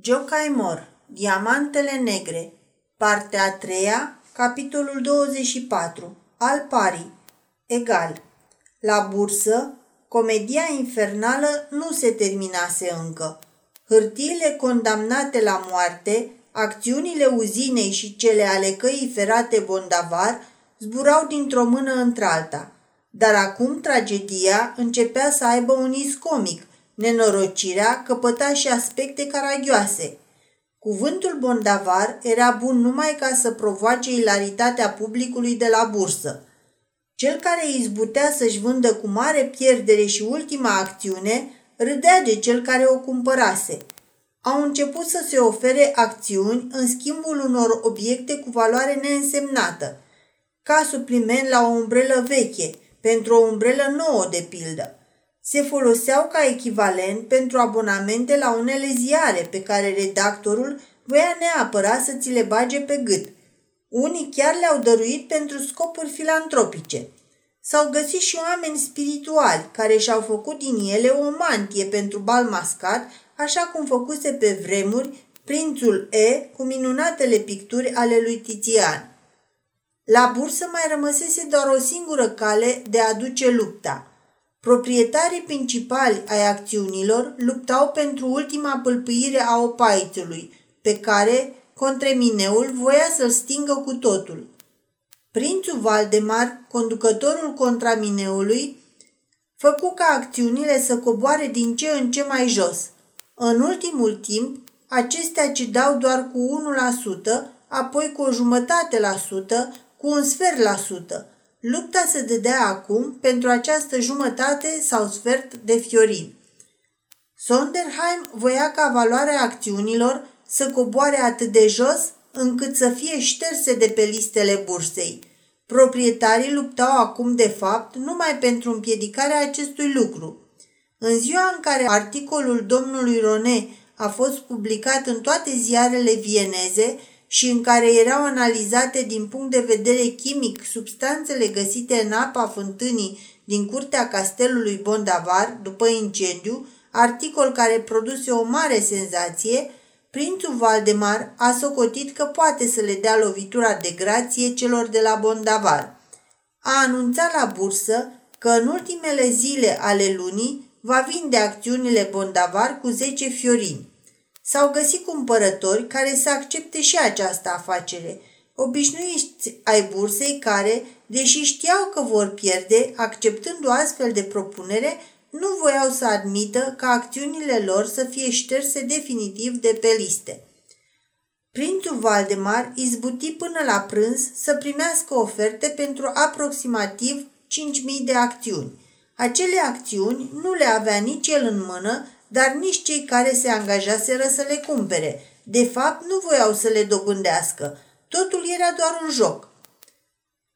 Joe Caimor, Diamantele Negre, partea a treia, capitolul 24, al parii, egal. La bursă, comedia infernală nu se terminase încă. Hârtiile condamnate la moarte, acțiunile uzinei și cele ale căii ferate Bondavar zburau dintr-o mână într-alta. Dar acum tragedia începea să aibă un iz comic, Nenorocirea căpăta și aspecte caragioase. Cuvântul bondavar era bun numai ca să provoace ilaritatea publicului de la bursă. Cel care izbutea să-și vândă cu mare pierdere și ultima acțiune, râdea de cel care o cumpărase. Au început să se ofere acțiuni în schimbul unor obiecte cu valoare neînsemnată, ca supliment la o umbrelă veche, pentru o umbrelă nouă de pildă se foloseau ca echivalent pentru abonamente la unele ziare pe care redactorul voia neapărat să ți le bage pe gât. Unii chiar le-au dăruit pentru scopuri filantropice. S-au găsit și oameni spirituali care și-au făcut din ele o mantie pentru bal mascat, așa cum făcuse pe vremuri prințul E cu minunatele picturi ale lui Tizian. La bursă mai rămăsese doar o singură cale de a duce lupta – Proprietarii principali ai acțiunilor luptau pentru ultima pâlpâire a opaițului, pe care Contremineul voia să-l stingă cu totul. Prințul Valdemar, conducătorul Contramineului, făcu ca acțiunile să coboare din ce în ce mai jos. În ultimul timp, acestea cedau doar cu 1%, apoi cu o jumătate la sută, cu un sfert la sută – Lupta se dădea acum pentru această jumătate sau sfert de fiorin. Sonderheim voia ca valoarea acțiunilor să coboare atât de jos încât să fie șterse de pe listele bursei. Proprietarii luptau acum de fapt numai pentru împiedicarea acestui lucru. În ziua în care articolul domnului Rone a fost publicat în toate ziarele vieneze, și în care erau analizate din punct de vedere chimic substanțele găsite în apa fântânii din curtea castelului Bondavar după incendiu, articol care produse o mare senzație, prințul Valdemar a socotit că poate să le dea lovitura de grație celor de la Bondavar. A anunțat la bursă că în ultimele zile ale lunii va vinde acțiunile Bondavar cu 10 fiorini. S-au găsit cumpărători care să accepte și această afacere, obișnuiți ai bursei care, deși știau că vor pierde, acceptând o astfel de propunere, nu voiau să admită ca acțiunile lor să fie șterse definitiv de pe liste. Prințul Valdemar izbuti până la prânz să primească oferte pentru aproximativ 5.000 de acțiuni. Acele acțiuni nu le avea nici el în mână, dar nici cei care se angajaseră să le cumpere. De fapt, nu voiau să le dobândească. Totul era doar un joc.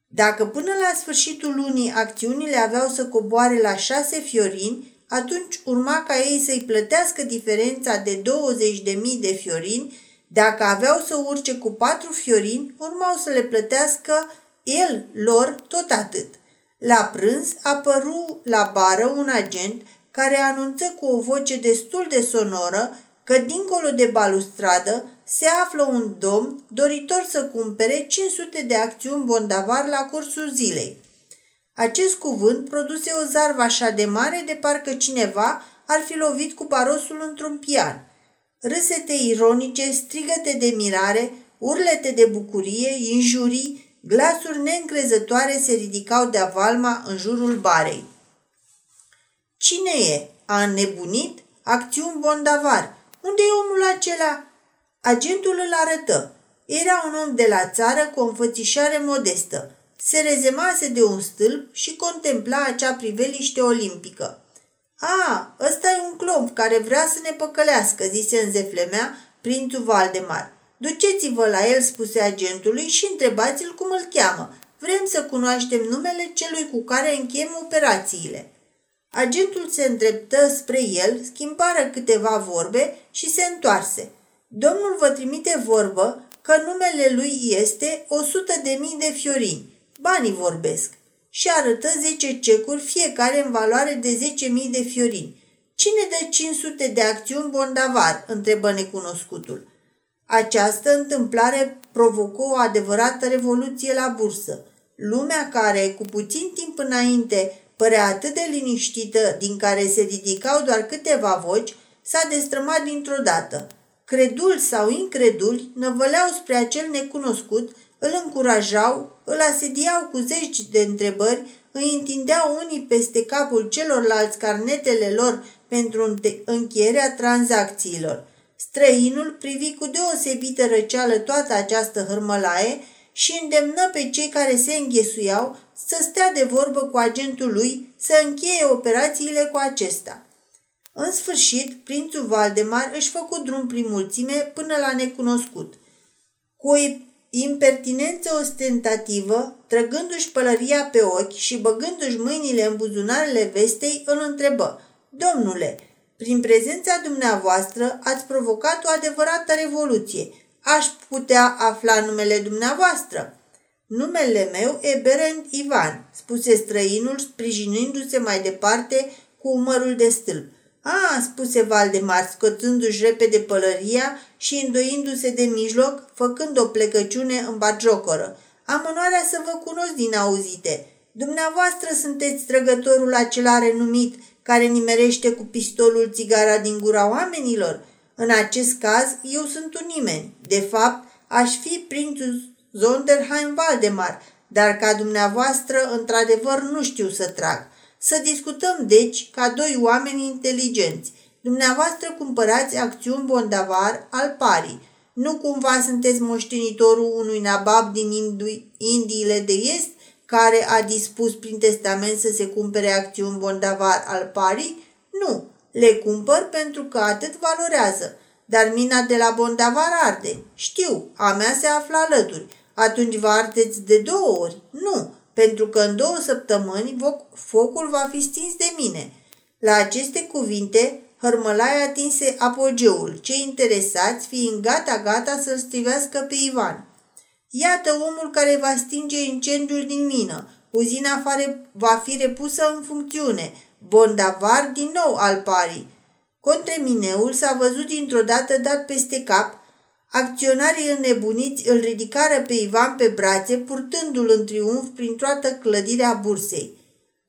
Dacă până la sfârșitul lunii acțiunile aveau să coboare la șase fiorini, atunci urma ca ei să-i plătească diferența de 20.000 de fiorini, dacă aveau să urce cu patru fiorini, urmau să le plătească el lor tot atât. La prânz apăru la bară un agent care anunță cu o voce destul de sonoră că dincolo de balustradă se află un domn doritor să cumpere 500 de acțiuni bondavar la cursul zilei. Acest cuvânt produse o zarvă așa de mare de parcă cineva ar fi lovit cu barosul într-un pian. Râsete ironice, strigăte de mirare, urlete de bucurie, injurii, glasuri neîncrezătoare se ridicau de avalma în jurul barei. Cine e? A înnebunit? Acțiuni bondavar. Unde e omul acela? Agentul îl arătă. Era un om de la țară cu o înfățișare modestă. Se rezemase de un stâlp și contempla acea priveliște olimpică. A, ăsta e un clomp care vrea să ne păcălească, zise în zeflemea prințul Valdemar. Duceți-vă la el, spuse agentului, și întrebați-l cum îl cheamă. Vrem să cunoaștem numele celui cu care încheiem operațiile. Agentul se îndreptă spre el, schimbară câteva vorbe și se întoarse. Domnul vă trimite vorbă că numele lui este 100 de mii de fiorini. Banii vorbesc. Și arătă 10 cecuri, fiecare în valoare de 10.000 de fiorini. Cine dă 500 de acțiuni bondavar? întrebă necunoscutul. Această întâmplare provocă o adevărată revoluție la bursă. Lumea care, cu puțin timp înainte, părea atât de liniștită, din care se ridicau doar câteva voci, s-a destrămat dintr-o dată. Credul sau increduli năvăleau spre acel necunoscut, îl încurajau, îl asediau cu zeci de întrebări, îi întindeau unii peste capul celorlalți carnetele lor pentru încheierea tranzacțiilor. Străinul privi cu deosebită răceală toată această hârmălaie și îndemnă pe cei care se înghesuiau să stea de vorbă cu agentul lui să încheie operațiile cu acesta. În sfârșit, prințul Valdemar își făcu drum prin mulțime până la necunoscut. Cu o impertinență ostentativă, trăgându-și pălăria pe ochi și băgându-și mâinile în buzunarele vestei, îl întrebă, Domnule, prin prezența dumneavoastră ați provocat o adevărată revoluție. Aș putea afla numele dumneavoastră?" Numele meu e Berend Ivan," spuse străinul, sprijinindu-se mai departe cu umărul de stâlp. A, spuse Valdemar, scoțându-și repede pălăria și îndoindu-se de mijloc, făcând o plecăciune în bagiocoră. Am onoarea să vă cunosc din auzite. Dumneavoastră sunteți trăgătorul acela renumit care nimerește cu pistolul țigara din gura oamenilor? În acest caz, eu sunt un nimeni. De fapt, aș fi prințul Zonderheim Valdemar, dar ca dumneavoastră, într-adevăr, nu știu să trag. Să discutăm, deci, ca doi oameni inteligenți. Dumneavoastră cumpărați acțiuni bondavar al parii. Nu cumva sunteți moștenitorul unui nabab din Indiile de Est care a dispus prin testament să se cumpere acțiuni bondavar al parii? Nu, le cumpăr pentru că atât valorează. Dar mina de la bondavar arde. Știu, a mea se află alături. Atunci vă ardeți de două ori? Nu, pentru că în două săptămâni focul va fi stins de mine. La aceste cuvinte, hărmălaia atinse apogeul, cei interesați fiind gata-gata să-l strivească pe Ivan. Iată omul care va stinge incendiul din mină. Uzina fare, va fi repusă în funcțiune. Bondavar din nou al parii. Contremineul s-a văzut dintr-o dată dat peste cap. Acționarii înnebuniți îl ridicară pe Ivan pe brațe, purtându-l în triumf prin toată clădirea bursei.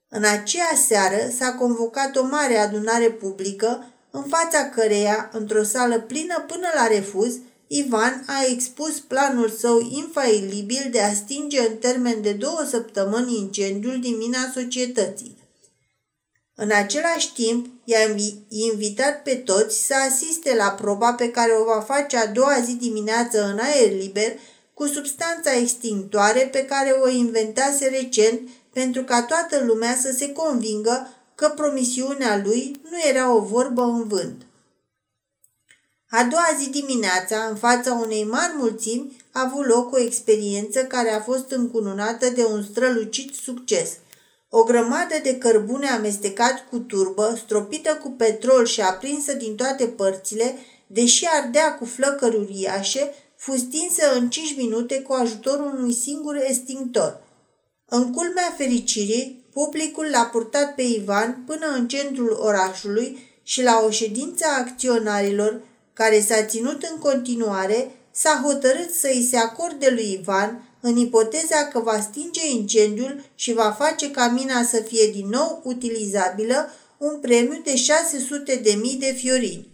În aceea seară s-a convocat o mare adunare publică, în fața căreia, într-o sală plină până la refuz, Ivan a expus planul său infailibil de a stinge în termen de două săptămâni incendiul din mina societății. În același timp, i-a invitat pe toți să asiste la proba pe care o va face a doua zi dimineață în aer liber cu substanța extintoare pe care o inventase recent pentru ca toată lumea să se convingă că promisiunea lui nu era o vorbă în vânt. A doua zi dimineața, în fața unei mari mulțimi, a avut loc o experiență care a fost încununată de un strălucit succes. O grămadă de cărbune amestecat cu turbă, stropită cu petrol și aprinsă din toate părțile, deși ardea cu flăcări uriașe, fu stinsă în 5 minute cu ajutorul unui singur extintor. În culmea fericirii, publicul l-a purtat pe Ivan până în centrul orașului și la o ședință a acționarilor care s-a ținut în continuare, s-a hotărât să îi se acorde lui Ivan, în ipoteza că va stinge incendiul și va face ca mina să fie din nou utilizabilă, un premiu de 600 de mii de fiorini.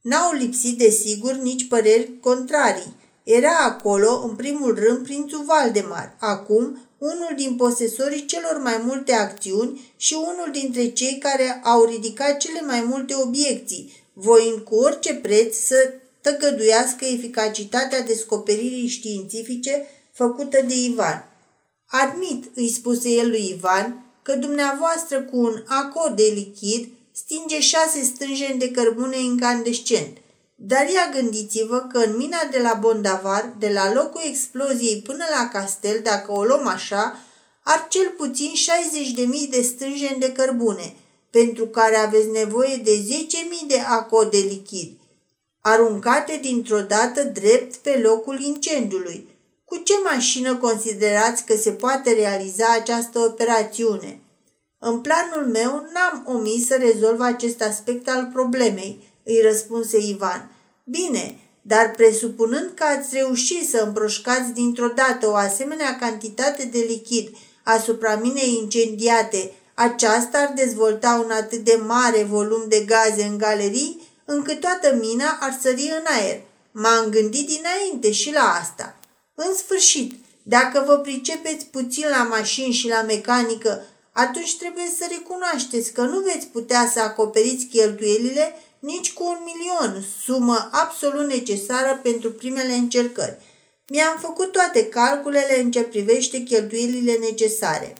N-au lipsit, desigur, nici păreri contrarii. Era acolo, în primul rând, prințul Valdemar, acum unul din posesorii celor mai multe acțiuni și unul dintre cei care au ridicat cele mai multe obiecții, voind cu orice preț să tăgăduiască eficacitatea descoperirii științifice făcută de Ivan. Admit, îi spuse el lui Ivan, că dumneavoastră cu un aco de lichid stinge șase stânjeni de cărbune incandescent. Dar ia gândiți-vă că în mina de la Bondavar, de la locul exploziei până la castel, dacă o luăm așa, ar cel puțin 60.000 de stânjeni de cărbune – pentru care aveți nevoie de 10.000 de aco de lichid, aruncate dintr-o dată drept pe locul incendiului. Cu ce mașină considerați că se poate realiza această operațiune? În planul meu n-am omis să rezolv acest aspect al problemei, îi răspunse Ivan. Bine, dar presupunând că ați reușit să împroșcați dintr-o dată o asemenea cantitate de lichid asupra minei incendiate, aceasta ar dezvolta un atât de mare volum de gaze în galerii, încât toată mina ar sări în aer. M-am gândit dinainte și la asta. În sfârșit, dacă vă pricepeți puțin la mașini și la mecanică, atunci trebuie să recunoașteți că nu veți putea să acoperiți cheltuielile nici cu un milion, sumă absolut necesară pentru primele încercări. Mi-am făcut toate calculele în ce privește cheltuielile necesare.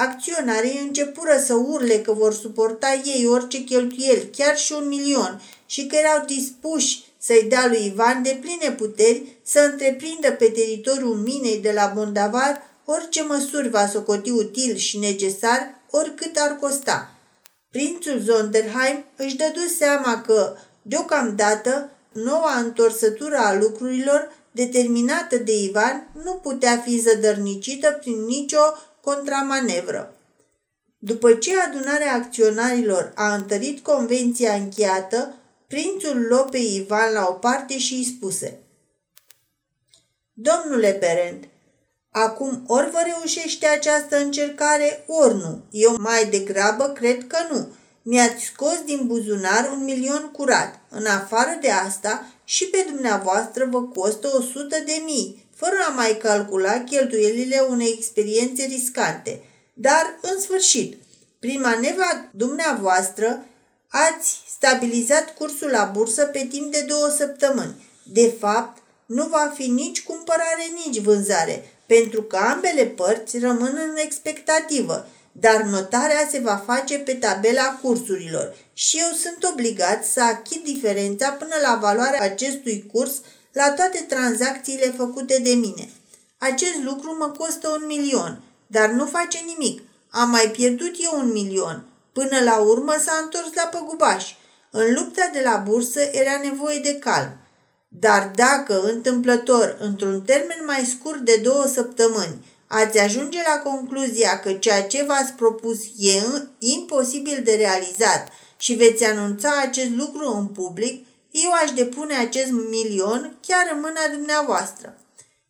Acționarii începură să urle că vor suporta ei orice cheltuieli, chiar și un milion, și că erau dispuși să-i dea lui Ivan de pline puteri să întreprindă pe teritoriul minei de la Bondavar orice măsuri va socoti util și necesar, oricât ar costa. Prințul Zonderheim își dădu seama că, deocamdată, noua întorsătură a lucrurilor, determinată de Ivan, nu putea fi zădărnicită prin nicio contramanevră. După ce adunarea acționarilor a întărit convenția încheiată, prințul lope Ivan la o parte și îi spuse Domnule Berend, acum ori vă reușește această încercare, ori nu. Eu mai degrabă cred că nu. Mi-ați scos din buzunar un milion curat. În afară de asta, și pe dumneavoastră vă costă o sută de mii, fără a mai calcula cheltuielile unei experiențe riscante. Dar, în sfârșit, prin manevra dumneavoastră ați stabilizat cursul la bursă pe timp de două săptămâni. De fapt, nu va fi nici cumpărare, nici vânzare, pentru că ambele părți rămân în expectativă, dar notarea se va face pe tabela cursurilor și eu sunt obligat să achit diferența până la valoarea acestui curs la toate tranzacțiile făcute de mine. Acest lucru mă costă un milion, dar nu face nimic. Am mai pierdut eu un milion. Până la urmă s-a întors la păgubaș. În lupta de la bursă era nevoie de calm. Dar dacă, întâmplător, într-un termen mai scurt de două săptămâni, ați ajunge la concluzia că ceea ce v-ați propus e imposibil de realizat și veți anunța acest lucru în public, eu aș depune acest milion chiar în mâna dumneavoastră.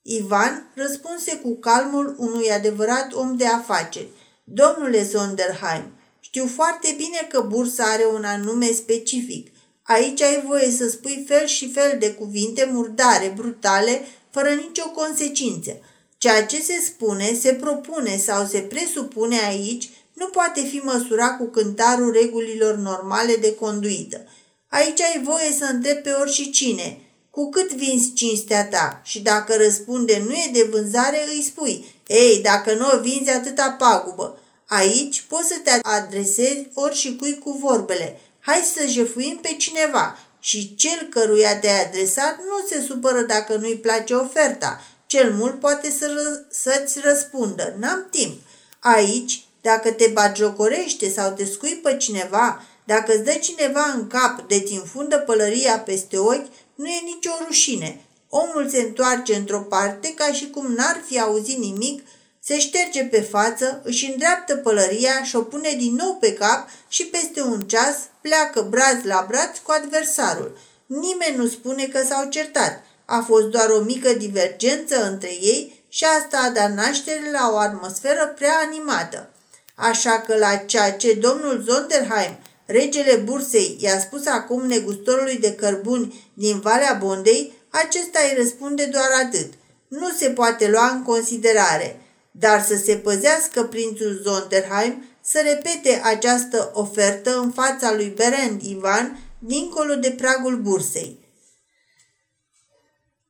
Ivan răspunse cu calmul unui adevărat om de afaceri. Domnule Sonderheim, știu foarte bine că bursa are un anume specific. Aici ai voie să spui fel și fel de cuvinte murdare, brutale, fără nicio consecință. Ceea ce se spune, se propune sau se presupune aici nu poate fi măsurat cu cântarul regulilor normale de conduită. Aici ai voie să întrebi pe oricine, cu cât vinzi cinstea ta și dacă răspunde nu e de vânzare, îi spui, ei, dacă nu o vinzi atâta pagubă. Aici poți să te adresezi ori și cui cu vorbele. Hai să jefuim pe cineva și cel căruia te-ai adresat nu se supără dacă nu-i place oferta. Cel mult poate să ră- să-ți răspundă. N-am timp. Aici, dacă te bagiocorește sau te scuipă cineva, dacă îți dă cineva în cap de ți infundă pălăria peste ochi, nu e nicio rușine. Omul se întoarce într-o parte ca și cum n-ar fi auzit nimic se șterge pe față, își îndreaptă pălăria și o pune din nou pe cap și peste un ceas pleacă braț la braț cu adversarul. Nimeni nu spune că s-au certat. A fost doar o mică divergență între ei și asta a dat naștere la o atmosferă prea animată. Așa că la ceea ce domnul Zonderheim, regele bursei, i-a spus acum negustorului de cărbuni din Valea Bondei, acesta îi răspunde doar atât. Nu se poate lua în considerare dar să se păzească prințul Zonderheim să repete această ofertă în fața lui Berend Ivan, dincolo de pragul bursei.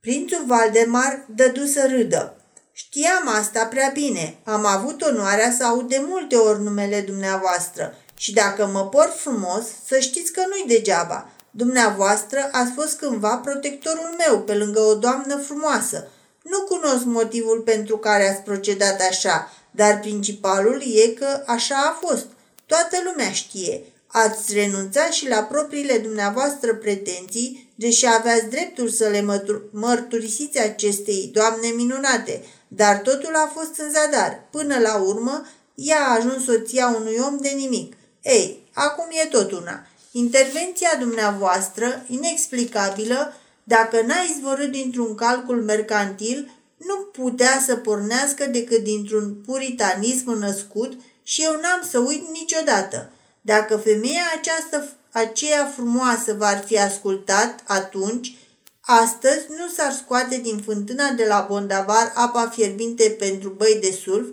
Prințul Valdemar dădu să râdă. Știam asta prea bine. Am avut onoarea să aud de multe ori numele dumneavoastră și dacă mă port frumos, să știți că nu-i degeaba. Dumneavoastră ați fost cândva protectorul meu pe lângă o doamnă frumoasă, nu cunosc motivul pentru care ați procedat așa, dar principalul e că așa a fost. Toată lumea știe. Ați renunțat și la propriile dumneavoastră pretenții, deși aveați dreptul să le mărturisiți acestei doamne minunate, dar totul a fost în zadar. Până la urmă, ea a ajuns soția unui om de nimic. Ei, acum e tot una. Intervenția dumneavoastră, inexplicabilă, dacă n-a izvorât dintr-un calcul mercantil, nu putea să pornească decât dintr-un puritanism născut și eu n-am să uit niciodată. Dacă femeia aceasta, aceea frumoasă v-ar fi ascultat atunci, astăzi nu s-ar scoate din fântâna de la Bondavar apa fierbinte pentru băi de sulf,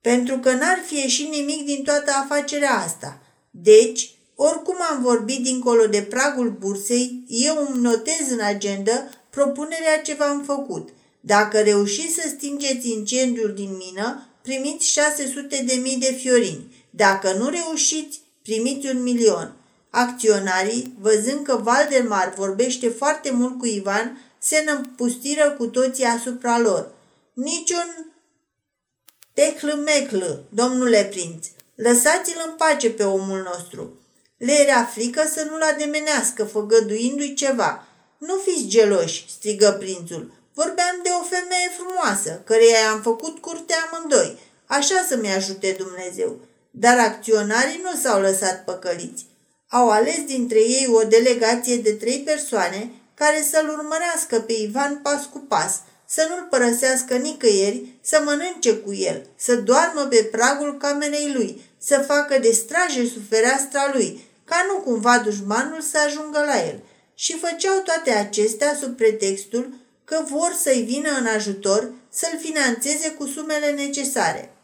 pentru că n-ar fi ieșit nimic din toată afacerea asta. Deci, oricum am vorbit dincolo de pragul bursei, eu îmi notez în agenda propunerea ce v-am făcut. Dacă reușiți să stingeți incendiul din mină, primiți 600 de mii de fiorini. Dacă nu reușiți, primiți un milion. Acționarii, văzând că Valdemar vorbește foarte mult cu Ivan, se năpustiră cu toții asupra lor. Niciun teclă-meclă, domnule prinț, lăsați-l în pace pe omul nostru. Le era frică să nu-l ademenească, făgăduindu-i ceva. Nu fiți geloși, strigă prințul. Vorbeam de o femeie frumoasă, căreia am făcut curte amândoi. Așa să-mi ajute Dumnezeu. Dar acționarii nu s-au lăsat păcăliți. Au ales dintre ei o delegație de trei persoane care să-l urmărească pe Ivan pas cu pas, să nu-l părăsească nicăieri, să mănânce cu el, să doarmă pe pragul camerei lui, să facă de straje sub fereastra lui, ca nu cumva dușmanul să ajungă la el. Și făceau toate acestea sub pretextul că vor să-i vină în ajutor să-l financeze cu sumele necesare.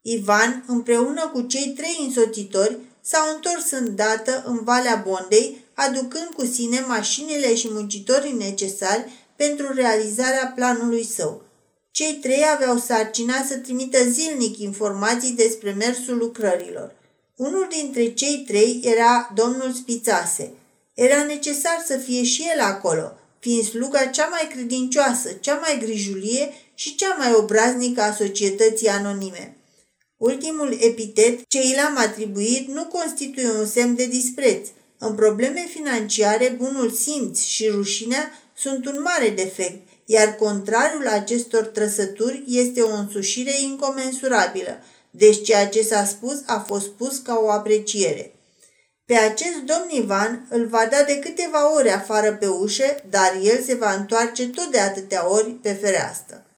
Ivan, împreună cu cei trei însoțitori, s-au întors îndată în Valea Bondei, aducând cu sine mașinile și muncitorii necesari pentru realizarea planului său. Cei trei aveau sarcina să trimită zilnic informații despre mersul lucrărilor. Unul dintre cei trei era domnul Spițase. Era necesar să fie și el acolo, fiind sluga cea mai credincioasă, cea mai grijulie și cea mai obraznică a societății anonime. Ultimul epitet ce i l-am atribuit nu constituie un semn de dispreț. În probleme financiare, bunul simț și rușinea sunt un mare defect, iar contrariul acestor trăsături este o însușire incomensurabilă. Deci ceea ce s-a spus a fost spus ca o apreciere. Pe acest domn Ivan îl va da de câteva ori afară pe ușă, dar el se va întoarce tot de atâtea ori pe fereastră.